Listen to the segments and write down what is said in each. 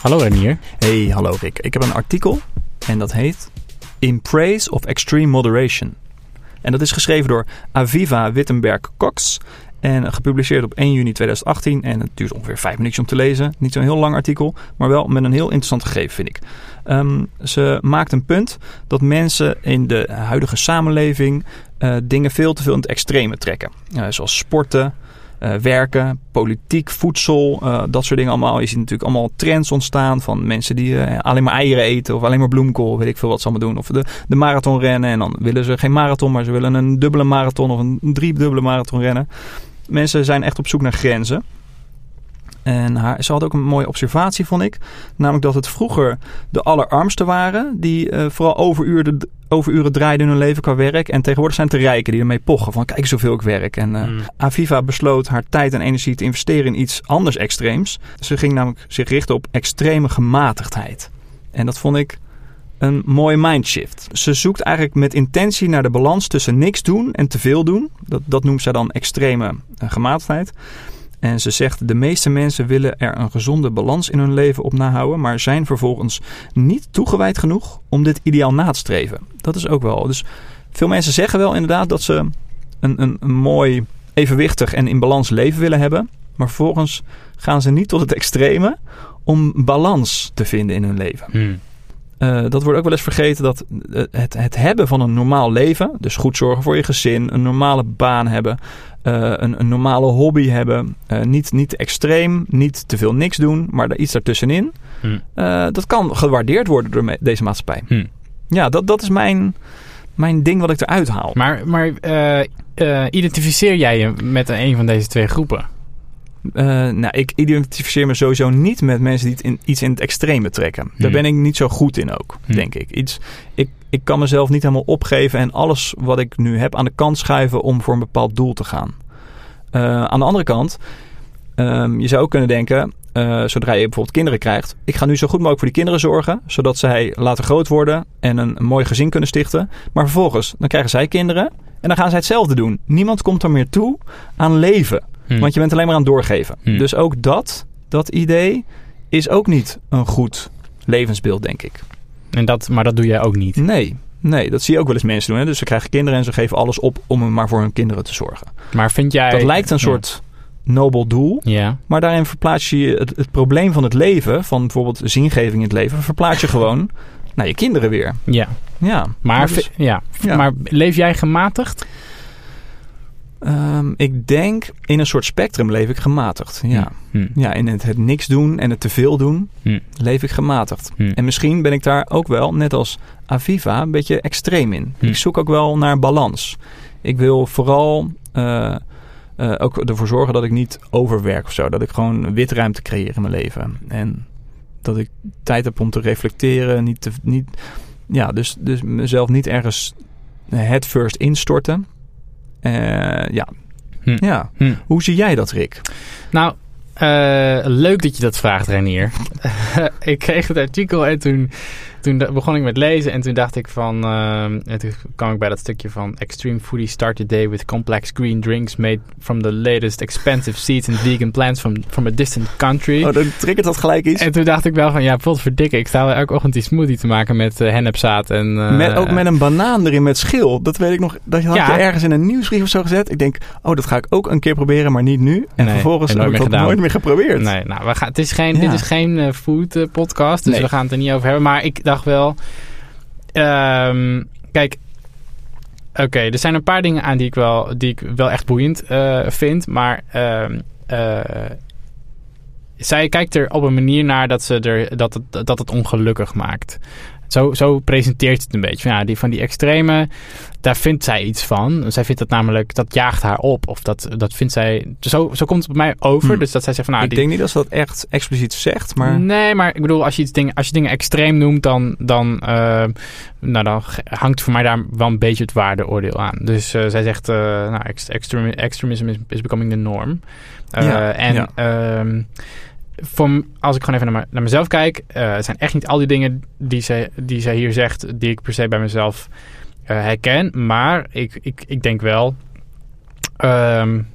Hallo Renier. Hey, hallo Rick. Ik heb een artikel en dat heet In Praise of Extreme Moderation. En dat is geschreven door Aviva Wittenberg Cox en gepubliceerd op 1 juni 2018. En het duurt ongeveer 5 minuutjes om te lezen. Niet zo'n heel lang artikel, maar wel met een heel interessant gegeven, vind ik. Um, ze maakt een punt dat mensen in de huidige samenleving uh, dingen veel te veel in het extreme trekken. Uh, zoals sporten, uh, werken, politiek, voedsel, uh, dat soort dingen allemaal. Je ziet natuurlijk allemaal trends ontstaan van mensen die uh, alleen maar eieren eten of alleen maar bloemkool, weet ik veel wat ze allemaal doen. Of de, de marathon rennen en dan willen ze geen marathon, maar ze willen een dubbele marathon of een driedubbele marathon rennen. Mensen zijn echt op zoek naar grenzen. En haar, ze had ook een mooie observatie, vond ik. Namelijk dat het vroeger de allerarmsten waren. Die uh, vooral overuren, overuren draaiden in hun leven qua werk. En tegenwoordig zijn het de rijken die ermee pochen. Van kijk zoveel ik werk. En uh, mm. Aviva besloot haar tijd en energie te investeren in iets anders extreems. Ze ging namelijk zich richten op extreme gematigdheid. En dat vond ik een mooie mindshift. Ze zoekt eigenlijk met intentie naar de balans tussen niks doen en te veel doen. Dat, dat noemt zij dan extreme uh, gematigdheid. En ze zegt: de meeste mensen willen er een gezonde balans in hun leven op nahouden, maar zijn vervolgens niet toegewijd genoeg om dit ideaal na te streven. Dat is ook wel. Dus veel mensen zeggen wel inderdaad dat ze een, een, een mooi, evenwichtig en in balans leven willen hebben, maar vervolgens gaan ze niet tot het extreme om balans te vinden in hun leven. Hmm. Uh, dat wordt ook wel eens vergeten dat het, het hebben van een normaal leven, dus goed zorgen voor je gezin, een normale baan hebben, uh, een, een, normale hobby hebben, uh, niet, niet extreem, niet te veel niks doen, maar iets daartussenin, hmm. dat kan gewaardeerd worden door deze maatschappij. Hmm. Ja, dat, dat is mijn, mijn ding wat ik eruit haal. Maar, maar identificeer jij je met een van deze twee groepen? Uh, nou, ik identificeer me sowieso niet met mensen die het in, iets in het extreme trekken. Hmm. Daar ben ik niet zo goed in ook, Hmm. denk ik. Iets, ik. Ik kan mezelf niet helemaal opgeven en alles wat ik nu heb aan de kant schuiven om voor een bepaald doel te gaan. Uh, aan de andere kant, um, je zou ook kunnen denken, uh, zodra je bijvoorbeeld kinderen krijgt, ik ga nu zo goed mogelijk voor die kinderen zorgen, zodat zij later groot worden en een, een mooi gezin kunnen stichten. Maar vervolgens, dan krijgen zij kinderen en dan gaan zij hetzelfde doen. Niemand komt er meer toe aan leven. Hmm. Want je bent alleen maar aan het doorgeven. Hmm. Dus ook dat, dat idee, is ook niet een goed levensbeeld, denk ik. En dat, maar dat doe jij ook niet? Nee, nee, dat zie je ook wel eens mensen doen. Hè? Dus ze krijgen kinderen en ze geven alles op om maar voor hun kinderen te zorgen. Maar vind jij... Dat lijkt een ja. soort nobel doel. Ja. Maar daarin verplaats je het, het probleem van het leven, van bijvoorbeeld zingeving in het leven, verplaats je gewoon naar je kinderen weer. Ja. Ja. Maar, dus, ja. ja. maar leef jij gematigd? Um, ik denk in een soort spectrum leef ik gematigd. Ja, hm. ja in het, het niks doen en het te veel doen hm. leef ik gematigd. En misschien ben ik daar ook wel, net als Aviva, een beetje extreem in. Ik zoek ook wel naar balans. Ik wil vooral uh, uh, ook ervoor zorgen dat ik niet overwerk of zo. Dat ik gewoon witruimte creëer in mijn leven. En dat ik tijd heb om te reflecteren. Niet te, niet, ja, dus, dus mezelf niet ergens head first instorten. Uh, ja. Hm. ja. Hm. Hoe zie jij dat, Rick? Nou, uh, leuk dat je dat vraagt, Renier. ik kreeg het artikel en toen, toen begon ik met lezen. En toen dacht ik van... Uh, en toen kwam ik bij dat stukje van... Extreme foodie start the day with complex green drinks... made from the latest expensive seeds and vegan plants from, from a distant country. Oh, dan triggert dat gelijk iets. En toen dacht ik wel van... Ja, verdikke. Ik sta wel elke ochtend die smoothie te maken met uh, hennepzaad. En, uh, met, ook met een banaan erin met schil. Dat weet ik nog. Dat had Ja. je ergens in een nieuwsbrief of zo gezet. Ik denk, oh, dat ga ik ook een keer proberen, maar niet nu. En Nee, vervolgens en heb nooit ik meer dat gedaan. nooit meer geprobeerd. Nee, nou, we gaan, het is geen, Ja. dit is geen uh, food podcast, dus Nee. we gaan het er niet over hebben. Maar ik dacht wel, ehm, kijk, oké, er zijn een paar dingen aan die ik wel, die ik wel echt boeiend uh, vind, maar ehm, uh, zij kijkt er op een manier naar dat, ze er, dat, het, dat het ongelukkig maakt. Zo, zo presenteert het een beetje. Van, ja, die, van die extreme, daar vindt zij iets van. Zij vindt dat namelijk, dat jaagt haar op. Of dat, dat vindt zij, zo, zo komt het bij mij over. Hmm. Dus dat zij zegt van, nou, ik die, denk niet dat ze dat echt expliciet zegt, maar... Nee, maar ik bedoel, als je, iets dingen, als je dingen extreem noemt, dan, dan, uh, nou, dan hangt voor mij daar wel een beetje het waardeoordeel aan. Dus uh, zij zegt, uh, nou, extremism is, is becoming the norm. Ja, en ja. um, als ik gewoon even naar, me, naar mezelf kijk, uh, zijn echt niet al die dingen die zij, die hier zegt, die ik per se bij mezelf uh, herken. Maar ik, ik, ik denk wel. Um,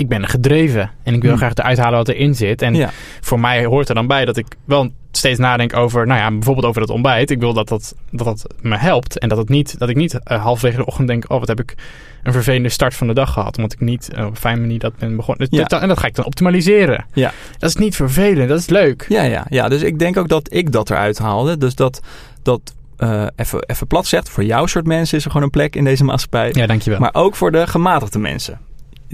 ik ben gedreven. En ik wil Hmm. graag eruit halen wat erin zit. En Ja. voor mij hoort er dan bij dat ik wel steeds nadenk over, nou ja, bijvoorbeeld over het ontbijt. Ik wil dat dat, dat, dat me helpt. En dat, het niet, dat ik niet halverwege de ochtend denk, oh wat heb ik een vervelende start van de dag gehad. Omdat ik niet eh, op een fijne manier dat ben begonnen. Ja. dat- en dat ga ik dan optimaliseren. Ja. Dat is niet vervelend, dat is leuk. Ja, ja, ja, dus ik denk ook dat ik dat eruit haalde. Dus dat, dat eh, even, even plat zegt, voor jouw soort mensen is er gewoon een plek in deze maatschappij. Ja, dankjewel. Maar ook voor de gematigde mensen.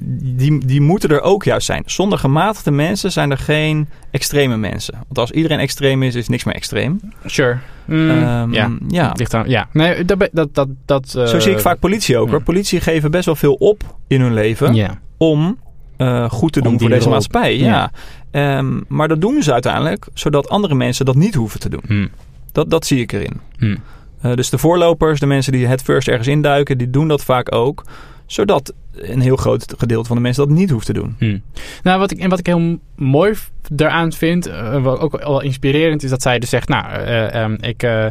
Die, die moeten er ook juist zijn. Zonder gematigde mensen zijn er geen extreme mensen. Want als iedereen extreem is, is niks meer extreem. sure. Mm, Ehm, ja. ja. Ligt aan, ja. Nee, dat, dat, dat, dat eh, Zo zie ik vaak politie ook. ja. Hoor. Politie geven best wel veel op in hun leven om eh, goed te Om doen voor deze maatschappij. Ja. Ehm, maar dat doen ze uiteindelijk zodat andere mensen dat niet hoeven te doen. Hm. Dat, dat zie ik erin. Hm. Eh, dus de voorlopers, de mensen die het first ergens induiken, die doen dat vaak ook. Zodat een heel groot gedeelte van de mensen dat niet hoeft te doen. Hm. Nou, wat ik, en wat ik heel mooi daaraan vind, eh, wat ook wel inspirerend is, dat zij dus zegt, nou, eh, ehm, ik, eh,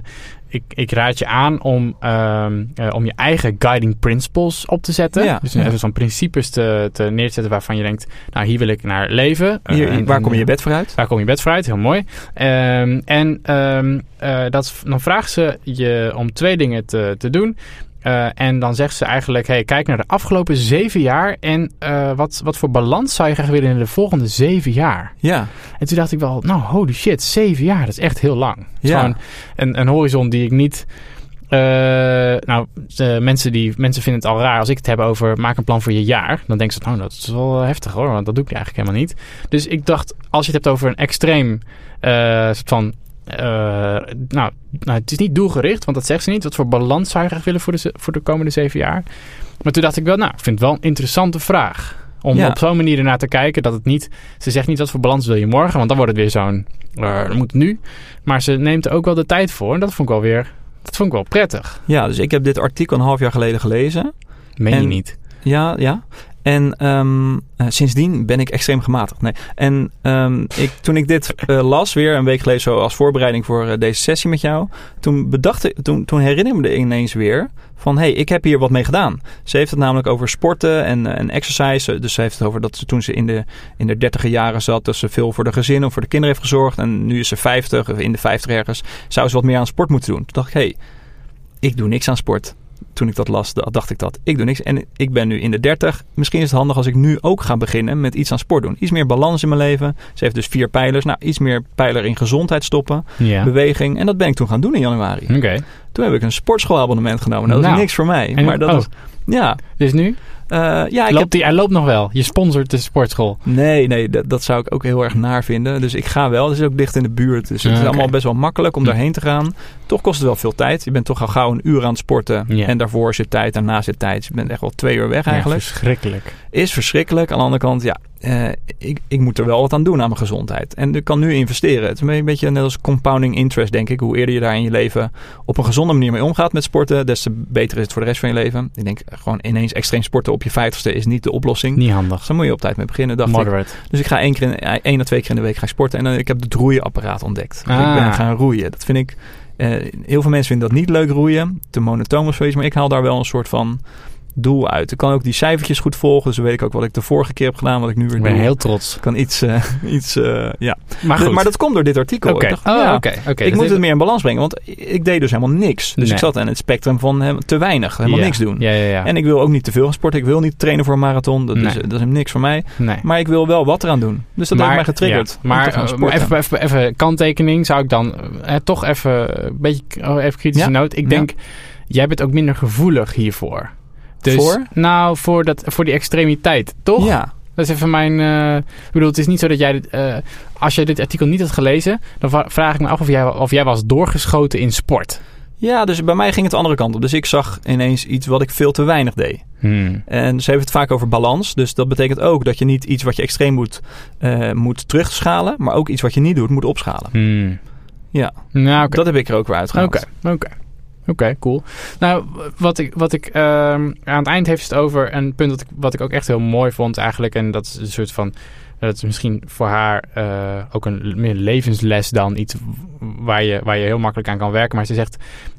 ik, ik raad je aan om, ehm, eh, om je eigen guiding principles op te zetten. Ja, dus ja. even zo'n principes te, te neerzetten waarvan je denkt, nou, hier wil ik naar leven. Hier, en- waar kom je je bed voor uit? Waar kom je bed voor uit? Heel mooi. Ehm, en dat, dan vraagt ze je om twee dingen te, te doen. Eh, en dan zegt ze eigenlijk: hey, kijk naar de afgelopen zeven jaar. En eh, wat, wat voor balans zou je graag willen in de volgende zeven jaar? Ja, En toen dacht ik wel: nou, holy shit, zeven jaar, dat is echt heel lang. Ja. gewoon een, een horizon die ik niet. eh, nou, de mensen, die, mensen vinden het al raar als ik het heb over maak een plan voor je jaar. Dan denken ze, nou, dat is wel heftig hoor, want dat doe ik eigenlijk helemaal niet. Dus ik dacht, als je het hebt over een extreem soort van. Eh, nou, nou, het is niet doelgericht, want dat zegt ze niet. Wat voor balans zou je graag willen voor de, voor de komende zeven jaar? Maar toen dacht ik wel, nou, ik vind het wel een interessante vraag. Om Ja. op zo'n manier ernaar te kijken dat het niet. Ze zegt niet wat voor balans wil je morgen, want dan wordt het weer zo'n. dat moet nu. Maar ze neemt er ook wel de tijd voor. En dat vond ik wel weer. Dat vond ik wel prettig. ja, dus ik heb dit artikel een half jaar geleden gelezen. Meen je niet? Ja, ja. En ehm, eh, sindsdien ben ik extreem gematigd. Nee. En ehm, ik, toen ik dit eh, las, weer een week geleden zo als voorbereiding voor eh, deze sessie met jou. Toen, bedacht ik, toen, toen herinner ik me ineens weer van... hé, hey, ik heb hier wat mee gedaan. Ze heeft het namelijk over sporten en, en exercise. Dus ze heeft het over dat ze toen ze in de, in de dertiger jaren zat... dat ze veel voor de gezin of voor de kinderen heeft gezorgd. En nu is ze 50, of in de 50 ergens. Zou ze wat meer aan sport moeten doen. Toen dacht ik, hé, hey, ik doe niks aan sport toen ik dat las, da- dacht ik dat. Ik doe niks. En ik ben nu in de 30. Misschien is het handig als ik nu ook ga beginnen met iets aan sport doen. Iets meer balans in mijn leven. Ze heeft dus vier pijlers. Nou, iets meer pijler in gezondheid stoppen. Ja. Beweging. En dat ben ik toen gaan doen in januari. Oké. Toen heb ik een sportschoolabonnement genomen. Dat Nou. is niks voor mij. En- maar dat oh. is... Ja, Dus nu? Eh, ja ik loopt heb... die, hij loopt nog wel. Je sponsort de sportschool. Nee, nee, dat, dat zou ik ook heel erg naar vinden. Dus ik ga wel. Het is ook dicht in de buurt. Dus het is allemaal best wel makkelijk om Hm. daarheen te gaan. Toch kost het wel veel tijd. Je bent toch al gauw een uur aan het sporten. Ja. En daarvoor zit tijd, daarna zit tijd. Dus je bent echt wel twee uur weg eigenlijk. Ja, verschrikkelijk. is verschrikkelijk. Aan de andere kant, ja, eh, ik, ik moet er wel wat aan doen aan mijn gezondheid. En ik kan nu investeren. Het is een beetje net als compounding interest, denk ik. Hoe eerder je daar in je leven op een gezonde manier mee omgaat met sporten, des te beter is het voor de rest van je leven. Ik denk eh, gewoon ineens extreem sporten op je vijftigste is niet de oplossing. Niet handig. Dus daar moet je op tijd mee beginnen, dacht ik. Moderate. Dus ik ga één, keer in, eh, één of twee keer in de week gaan sporten. En dan, ik heb het roeienapparaat ontdekt. Dus Ah. Ik ben gaan roeien. Dat vind ik... eh, heel veel mensen vinden dat niet leuk roeien. Te monotoon of zoiets. Maar ik haal daar wel een soort van doel uit. Ik kan ook die cijfertjes goed volgen. Dus dan weet ik ook wat ik de vorige keer heb gedaan. Wat ik nu weer Ik ben doe. heel trots. Ik kan iets... eh, iets eh, ja. Maar goed. Maar dat komt door dit artikel. Oké. Oh, ja, oké. oké. ik Dat moet het meer in balans brengen. Want ik deed dus helemaal niks. Dus Nee. ik zat in het spectrum van eh, te weinig. Helemaal Ja. niks doen. Ja, ja, ja. En ik wil ook niet te veel gaan sporten. Ik wil niet trainen voor een marathon. Dat, is, dat is niks voor mij. nee. Maar ik wil wel wat eraan doen. Dus dat heeft mij getriggerd. Maar, maar even, even, even kanttekening zou ik dan eh, toch even een beetje oh, even kritische noot. Ik denk, jij bent ook minder gevoelig hiervoor. Dus, Voor? Nou, voor, dat, voor die extremiteit, toch? Ja. Dat is even mijn... eh, ik bedoel, het is niet zo dat jij... dit, eh, als je dit artikel niet had gelezen... dan vraag ik me af of jij, of jij was doorgeschoten in sport. ja, dus bij mij ging het de andere kant op. Dus ik zag ineens iets wat ik veel te weinig deed. Hmm. En ze heeft het vaak over balans. Dus dat betekent ook dat je niet iets wat je extreem moet, eh, moet terugschalen. Maar ook iets wat je niet doet, moet opschalen. Hmm. Ja. Nou. Dat heb ik er ook weer uitgehaald. Oké, oké. Oké, cool. Nou, wat ik, wat ik ehm, aan het eind heeft het over een punt dat ik, wat ik ook echt heel mooi vond eigenlijk. En dat is een soort van Dat is misschien voor haar eh, ook een meer levensles dan iets waar je, waar je heel makkelijk aan kan werken. Maar ze zegt: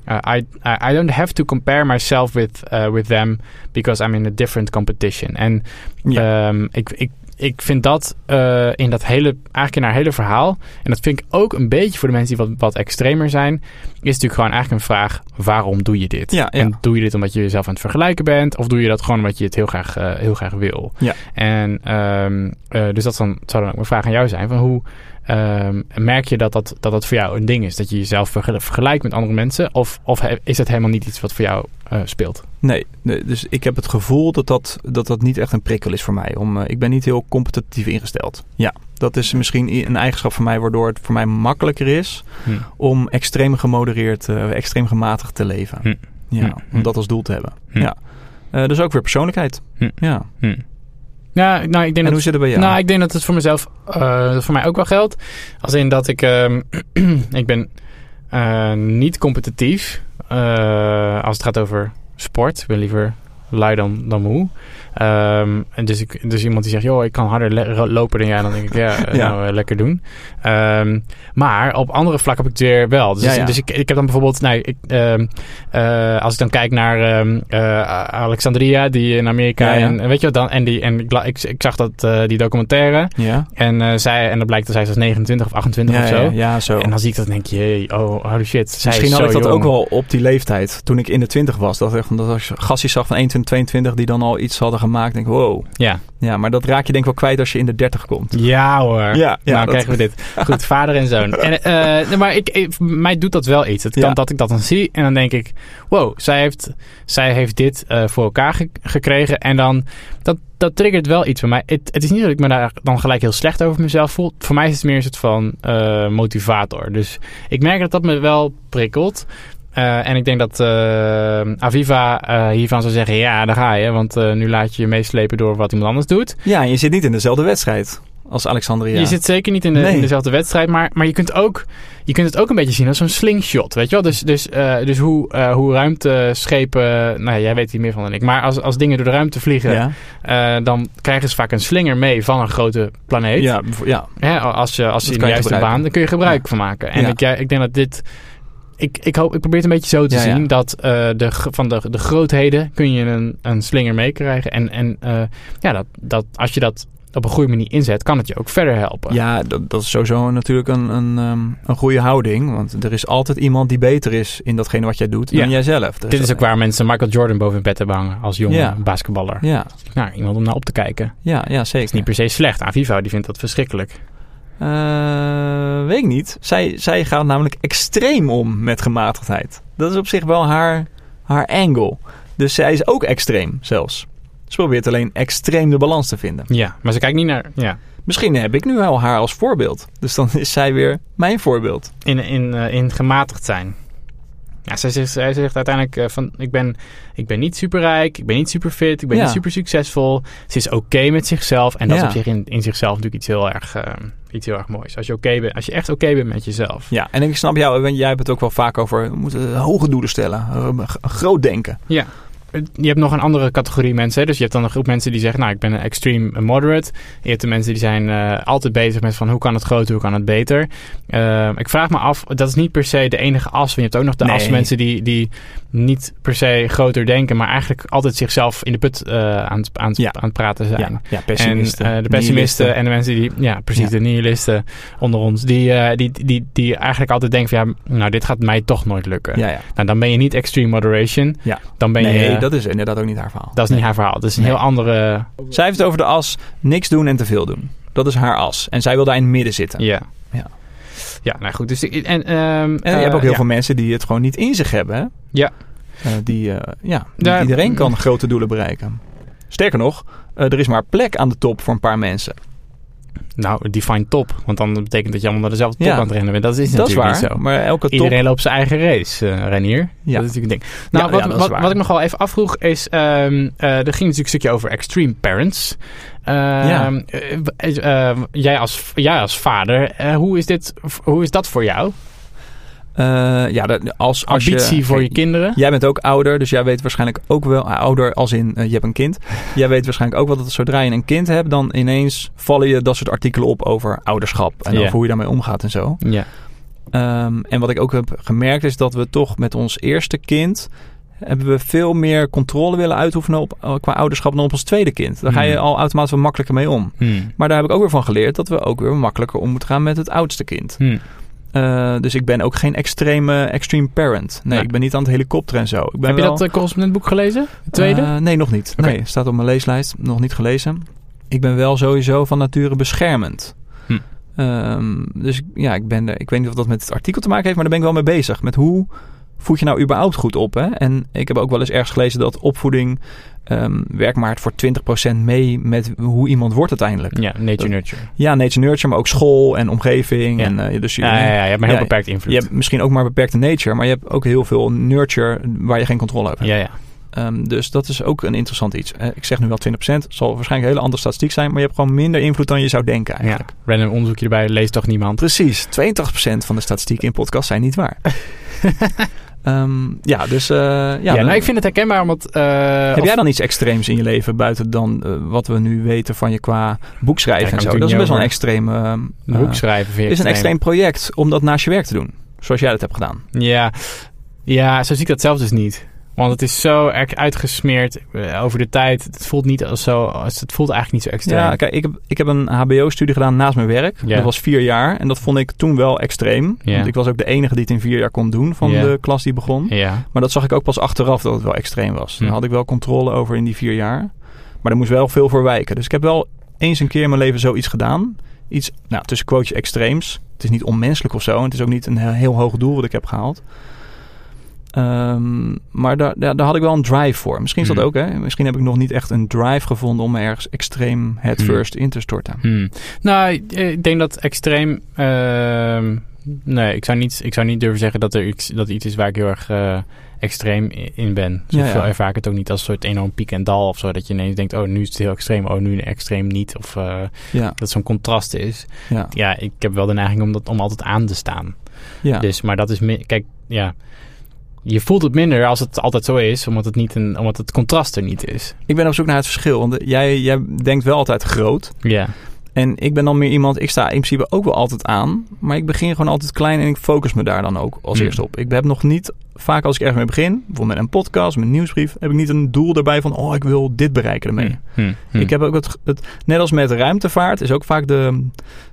uh, I, I don't have to compare myself with, uh, with them because I'm in a different competition. En Ja. ehm, ik, ik, ik vind dat eh, in dat hele, eigenlijk in haar hele verhaal, en dat vind ik ook een beetje voor de mensen die wat, wat extremer zijn, is natuurlijk gewoon eigenlijk een vraag: waarom doe je dit? Ja, ja. En doe je dit omdat je jezelf aan het vergelijken bent, of doe je dat gewoon omdat je het heel graag, eh, heel graag wil? Ja. En ehm, eh, dus dat dan, zou dan ook mijn vraag aan jou zijn: van hoe ehm, merk je dat dat, dat dat voor jou een ding is? Dat je jezelf vergel- vergelijkt met andere mensen? Of, of is dat helemaal niet iets wat voor jou eh, speelt? Nee, nee, dus ik heb het gevoel dat dat, dat dat niet echt een prikkel is voor mij. Om, eh, ik ben niet heel competitief ingesteld. Ja, dat is misschien een eigenschap van mij waardoor het voor mij makkelijker is Hm. om extreem gemodereerd, eh, extreem gematigd te leven. Hm. Ja, Hm. om dat als doel te hebben. Ja. Dus ook weer persoonlijkheid. Ja. Ja, nou, ik denk En dat hoe zit het bij jou? Nou, ik denk dat het voor mezelf, eh, voor mij ook wel geldt. Als in dat ik, ehm, ik ben eh, niet competitief eh, als het gaat over sport. Ik ben liever lui dan, dan moe. Ehm, en dus, ik, dus iemand die zegt, joh, ik kan harder lopen dan jij. Dan denk ik, ja, Ja. nou, eh, lekker doen. Ehm, maar op andere vlakken heb ik het weer wel. Dus, Ja, ja. dus ik, ik heb dan bijvoorbeeld, nou, ik, ehm, eh, als ik dan kijk naar ehm, eh, Alexandria, die in Amerika, en weet je wat dan, en, die, en ik, ik, ik zag dat, die documentaire. En, zij, en dan blijkt dat zij is 29 of 28 Ja, of zo. ja, zo. En dan zie ik dat en denk je, oh, holy shit. Zij Misschien is had ik dat jong. ook wel op die leeftijd. Toen ik in de 20 was. Dat, echt, dat als je gastjes zag van 21, 22 die dan al iets hadden gemaakt. Denk ik, wow. Ja. Ja, maar dat raak je denk ik wel kwijt als je in de 30 komt. Ja hoor. Ja, ja, nou dat- krijgen we dit. Goed, vader en zoon. En, nee, maar ik, ik- mij doet dat wel iets. Het kan dat ik dat dan zie en dan denk ik... Wow, zij heeft, zij heeft dit eh, voor elkaar ge- gekregen. En dan, dat, dat triggert wel iets bij mij. Het, het is niet dat ik me daar dan gelijk heel slecht over mezelf voel. Voor mij is het meer een soort van eh, motivator. Dus ik merk dat dat me wel prikkelt. Eh, en ik denk dat eh, Aviva eh, hiervan zou zeggen... Ja, daar ga je. Want nu laat je je meeslepen door wat iemand anders doet. Ja, en je zit niet in dezelfde wedstrijd als Alexandria. Je zit zeker niet in, de, Nee. in dezelfde wedstrijd, maar, maar je, kunt ook, je kunt het ook een beetje zien als zo'n slingshot, weet je wel? Dus, dus, dus hoe, hoe ruimteschepen, nou ja, jij weet hier meer van dan ik, maar als, als dingen door de ruimte vliegen, Ja, dan krijgen ze vaak een slinger mee van een grote planeet. ja, ja. Als je, als je in de juiste baan, dan kun je gebruik van maken. En ik, ik denk dat dit... Ik, ik, hoop, ik probeer het een beetje zo te Ja, ja. zien dat eh, de, van de, de grootheden kun je een, een slinger meekrijgen. En, en eh, ja, dat, dat, als je dat op een goede manier inzet, kan het je ook verder helpen. ja dat, dat is sowieso natuurlijk een, een, ehm, een goede houding. Want er is altijd iemand die beter is in datgene wat jij doet Ja. dan jijzelf. Dus Dit is ook waar mensen Michael Jordan boven in bed hebben hangen als jonge Ja. basketballer. Ja, Nou, iemand om naar op te kijken. ja, ja zeker. is niet per se slecht. Aviva die vindt dat verschrikkelijk. Eh, weet ik niet. Zij, zij gaat namelijk extreem om met gematigdheid. Dat is op zich wel haar, haar angle. Dus zij is ook extreem zelfs. Ze probeert alleen extreem de balans te vinden. Ja, maar ze kijkt niet naar... Ja. Misschien heb ik nu wel haar als voorbeeld. Dus dan is zij weer mijn voorbeeld. In, in, eh, in gematigd zijn. Ja, zij zegt, zij zegt uiteindelijk eh, van... Ik ben, ik ben niet superrijk, ik ben niet super fit, ik ben Ja. niet super succesvol. Ze is oké met zichzelf. En dat Ja. is op zich in, in zichzelf natuurlijk iets heel erg, eh, iets heel erg moois. Als je, oké bent, als je echt oké bent met jezelf. Ja, en ik snap jou, jij hebt het ook wel vaak over... we moeten hoge doelen stellen, groot denken. Ja. Je hebt nog een andere categorie mensen. Hè? Dus je hebt dan een groep mensen die zeggen... nou, ik ben een extreme moderate. Je hebt de mensen die zijn eh, altijd bezig met van... hoe kan het groter, hoe kan het beter. Eh, ik vraag me af... dat is niet per se de enige as. Want je hebt ook nog de Nee. as mensen die, die niet per se groter denken... maar eigenlijk altijd zichzelf in de put eh, aan, het, aan, Ja. aan het praten zijn. Ja, ja pessimisten. En de pessimisten en de mensen die, ja, precies, Ja. de nihilisten onder ons, die, die, die, die eigenlijk altijd denken van ja, nou, dit gaat mij toch nooit lukken. Nou, dan ben je niet extreme moderation. Ja. Dan ben nee, dat is inderdaad ook niet haar verhaal. dat is niet haar verhaal. Dat is een Nee. heel andere. Zij heeft het over de as niks doen en te veel doen. Dat is haar as. En zij wil daar in het midden zitten. Ja. Ja. Ja, nou goed. Dus, en, ehm, En je eh, hebt ook heel ja. veel mensen die het gewoon niet in zich hebben. Hè? Ja. Eh, die, eh, ja, niet Daar- iedereen kan grote doelen bereiken. Sterker nog, eh, er is maar plek aan de top voor een paar mensen. Nou, define top. Want dan betekent dat je allemaal naar dezelfde top Ja. aan het rennen bent. Dat is Dat is natuurlijk waar. niet zo. Maar elke top... Iedereen loopt zijn eigen race, eh Renier. Ja. Dat is natuurlijk een ding. Nou, Ja, wat, ja, wat, wat ik nog wel even afvroeg is... ehm, eh, er ging natuurlijk een stukje over extreme parents. Ehm, eh, eh, jij, als, jij als vader, hoe, is dit, hoe is dat voor jou? Eh, ja, als, als Ambitie je, voor je kinderen? Jij bent ook ouder, dus jij weet waarschijnlijk ook wel... ouder als in, eh, je hebt een kind. jij weet waarschijnlijk ook wel dat zodra je een kind hebt... dan ineens vallen je dat soort artikelen op over ouderschap. En over hoe je daarmee omgaat en zo. Ja. Ehm, en wat ik ook heb gemerkt is dat we toch met ons eerste kind... hebben we veel meer controle willen uitoefenen op, eh, qua ouderschap dan op ons tweede kind. Daar ga je Hmm. al automatisch wat makkelijker mee om. Hmm. Maar daar heb ik ook weer van geleerd dat we ook weer makkelijker om moeten gaan met het oudste kind. Hmm. Eh, dus ik ben ook geen extreme extreme parent. Nee, Nee. ik ben niet aan het helikopter en zo. Ik ben Heb je dat uh, correspondentboek gelezen? Het tweede? Eh, nee, nog niet. Oké. Nee, staat op mijn leeslijst. Nog niet gelezen. Ik ben wel sowieso van nature beschermend. Hm. Ehm, dus ja, ik, ben er, ik weet niet of dat met het artikel te maken heeft, maar daar ben ik wel mee bezig. Met hoe voed je nou überhaupt goed op? Hè? En ik heb ook wel eens ergens gelezen dat opvoeding ehm, werkt maar voor 20% mee met hoe iemand wordt uiteindelijk. ja, Nature Nurture. Ja, nature nurture, maar ook school en omgeving. Ja. En, eh, dus je, Ja, ja, ja, je hebt een heel Ja, beperkt invloed. je hebt misschien ook maar beperkte nature, maar je hebt ook heel veel nurture waar je geen controle over hebt. ja, ja. Ehm, dus dat is ook een interessant iets. Ik zeg nu wel 20%, het zal waarschijnlijk een hele andere statistiek zijn, maar je hebt gewoon minder invloed dan je zou denken ja. eigenlijk. Random onderzoekje erbij, leest toch niemand? Precies, 82% van de statistieken in podcast zijn niet waar. Ehm, ja, dus eh, ja, nou, ik vind het herkenbaar, omdat... eh, heb jij dan iets extreems in je leven buiten dan eh, wat we nu weten van je qua boekschrijven en zo? Dat is best wel een extreem. ehm, Een eh, boek schrijven vind is een extreem. extreem project om dat naast je werk te doen. Zoals jij dat hebt gedaan. Ja. ja, zo zie ik dat zelf dus niet. Want het is zo erg uitgesmeerd eh, over de tijd. Het voelt niet als zo... Het voelt eigenlijk niet zo extreem. Ja, kijk, ik heb, ik heb een HBO-studie gedaan naast mijn werk. Dat was vier jaar. En dat vond ik toen wel extreem. Want ik was ook de enige die het in vier jaar kon doen van de klas die begon. Maar dat zag ik ook pas achteraf dat het wel extreem was. Daar Hm. had ik wel controle over in die vier jaar. Maar er moest wel veel voor wijken. Dus ik heb wel eens een keer in mijn leven zoiets gedaan. Iets, nou, tussen quotejes extreems. Het is niet onmenselijk of zo. En het is ook niet een heel hoog doel wat ik heb gehaald. Ehm, maar daar, daar, daar had ik wel een drive voor. Misschien is dat Hm. ook, hè. Misschien heb ik nog niet echt een drive gevonden om me ergens extreem Hm. first in te storten. Hmm. Nou, ik- ik denk dat extreem... ehm, nee, ik zou, niet, ik zou niet durven zeggen dat er iets, dat iets is waar ik heel erg eh, extreem in ben. Zo Ja, ja. ervaar ik het ook niet als een soort enorm piek en dal of zo. Dat je ineens denkt, oh, nu is het heel extreem. Oh, nu extreem niet. Of eh, Ja, dat zo'n contrast is. ja, Ja, ik heb wel de neiging om, dat, om altijd aan te staan. ja. Dus, maar dat is... Kijk, ja... Je voelt het minder als het altijd zo is, omdat het, niet een, omdat het contrast er niet is. Ik ben op zoek naar het verschil. Want jij, jij denkt wel altijd groot. Ja. En ik ben dan meer iemand, ik sta in principe ook wel altijd aan. Maar ik begin gewoon altijd klein en ik focus me daar dan ook als Hmm. eerste op. Ik heb nog niet, vaak als ik ergens mee begin, bijvoorbeeld met een podcast, met een nieuwsbrief, heb ik niet een doel daarbij van, oh, ik wil dit bereiken ermee. Hm, hm, hm. Ik heb ook het, het, net als met ruimtevaart, is ook vaak de,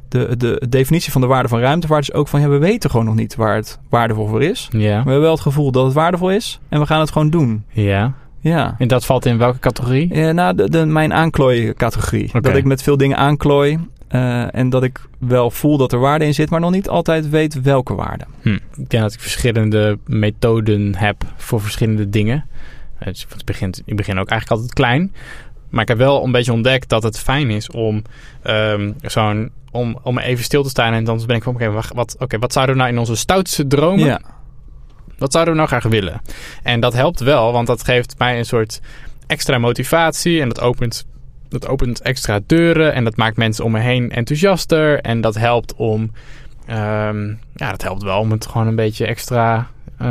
de, de definitie van de waarde van ruimtevaart is ook van, ja, we weten gewoon nog niet waar het waardevol voor is. Maar we hebben wel het gevoel dat het waardevol is en we gaan het gewoon doen. Ja. Ja. En dat valt in welke categorie? Ja, nou, de, de, mijn aanklooicategorie. Dat ik met veel dingen aanklooi. eh, en dat ik wel voel dat er waarde in zit, maar nog niet altijd weet welke waarde. Hm. Ik denk dat ik verschillende methoden heb voor verschillende dingen. Eh, Dus het begint, ik begin ook eigenlijk altijd klein. Maar ik heb wel een beetje ontdekt dat het fijn is om ehm, zo'n... Om, om even stil te staan en dan ben ik van... Oké, wacht, wat, oké, wat zouden we nou in onze stoutste dromen... Ja, Wat zouden we nou graag willen? En dat helpt wel, want dat geeft mij een soort extra motivatie. En dat opent, dat opent extra deuren. En dat maakt mensen om me heen enthousiaster. En dat helpt om... ehm, ja, dat helpt wel om het gewoon een beetje extra... eh,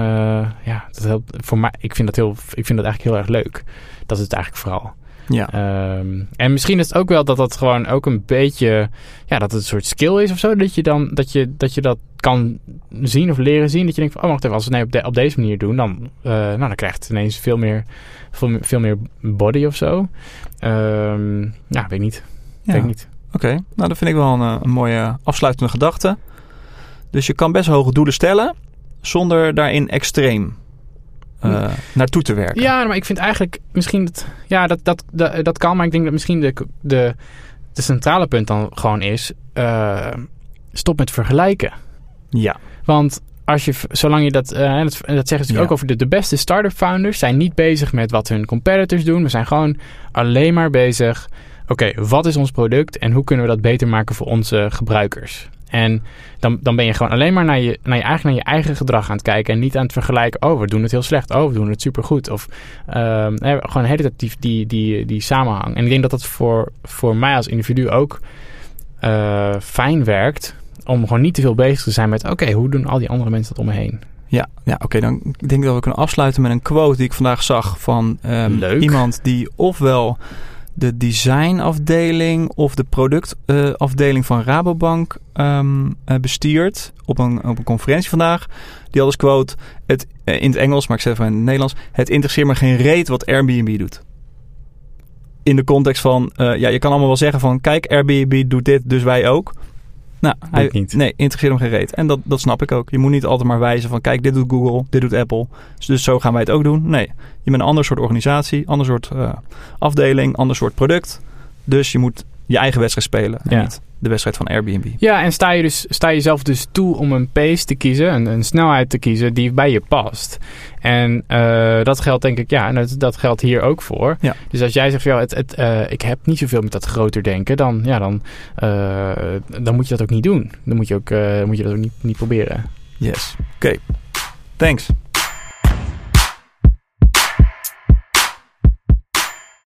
ja, dat helpt voor mij. Ik vind dat, heel, ik vind dat eigenlijk heel erg leuk. Dat is het eigenlijk vooral. Ja. Ehm, en misschien is het ook wel dat dat gewoon ook een beetje, ja, dat het een soort skill is of zo. Dat je dan, dat je dat, je dat kan zien of leren zien. Dat je denkt van, oh wacht even, als we het nee, op, de- op deze manier doen, dan, eh, nou, dan krijgt het ineens veel meer, veel, meer- veel meer body of zo. Ehm, ja, weet ik niet. ja. Weet ik niet. Oké, nou dat vind ik wel een, eh, een mooie afsluitende gedachte. Dus je kan best hoge doelen stellen zonder daarin extreem eh, naartoe te werken. Ja, maar ik vind eigenlijk misschien dat, ja, dat, dat, dat, dat kan, maar ik denk dat misschien de, de, de centrale punt dan gewoon is, eh, stop met vergelijken. Ja, Want als je, zolang je dat, en dat, en dat zeggen ze Ja. ook over de, de beste start-up founders, zijn niet bezig met wat hun competitors doen. We zijn gewoon alleen maar bezig. Oké, wat is ons product en hoe kunnen we dat beter maken voor onze gebruikers? En dan, dan ben je gewoon alleen maar naar je, naar je, eigenlijk naar je eigen gedrag aan het kijken. En niet aan het vergelijken. Oh, we doen het heel slecht. Oh, we doen het supergoed. Of ehm, eh, gewoon de hele tijd die, die, die, die samenhang. En ik denk dat dat voor, voor mij als individu ook eh, fijn werkt. om gewoon niet te veel bezig te zijn met... oké, hoe doen al die andere mensen dat om me heen? Ja, ja oké. dan denk ik dat we kunnen afsluiten met een quote die ik vandaag zag van ehm, iemand die ofwel de designafdeling of de productafdeling van Rabobank bestiert op een, op een conferentie vandaag. Die had quote, het, eh, in het Engels, maar ik zeg even in het Nederlands. Het interesseert me geen reet wat Airbnb doet. In de context van, eh, ja, je kan allemaal wel zeggen van, kijk, Airbnb doet dit, dus wij ook. Nou, hij, niet. nee, interesseert hem geen reet. En dat, dat snap ik ook. Je moet niet altijd maar wijzen van, kijk, dit doet Google, dit doet Apple. Dus, dus zo gaan wij het ook doen. Nee, je bent een ander soort organisatie, ander soort eh, afdeling, ander soort product. Dus je moet je eigen wedstrijd spelen en Ja. niet de wedstrijd van Airbnb. Ja, en sta je, dus, sta je zelf dus toe om een pace te kiezen, een, een snelheid te kiezen die bij je past. En eh, dat geldt denk ik, ja, en dat, dat geldt hier ook voor. Ja. Dus als jij zegt, van, ja, het, het, eh, ik heb niet zoveel met dat groter denken, dan, ja, dan, eh, dan moet je dat ook niet doen. Dan moet je, ook, moet je dat ook niet, niet proberen. Yes. Oké. Thanks.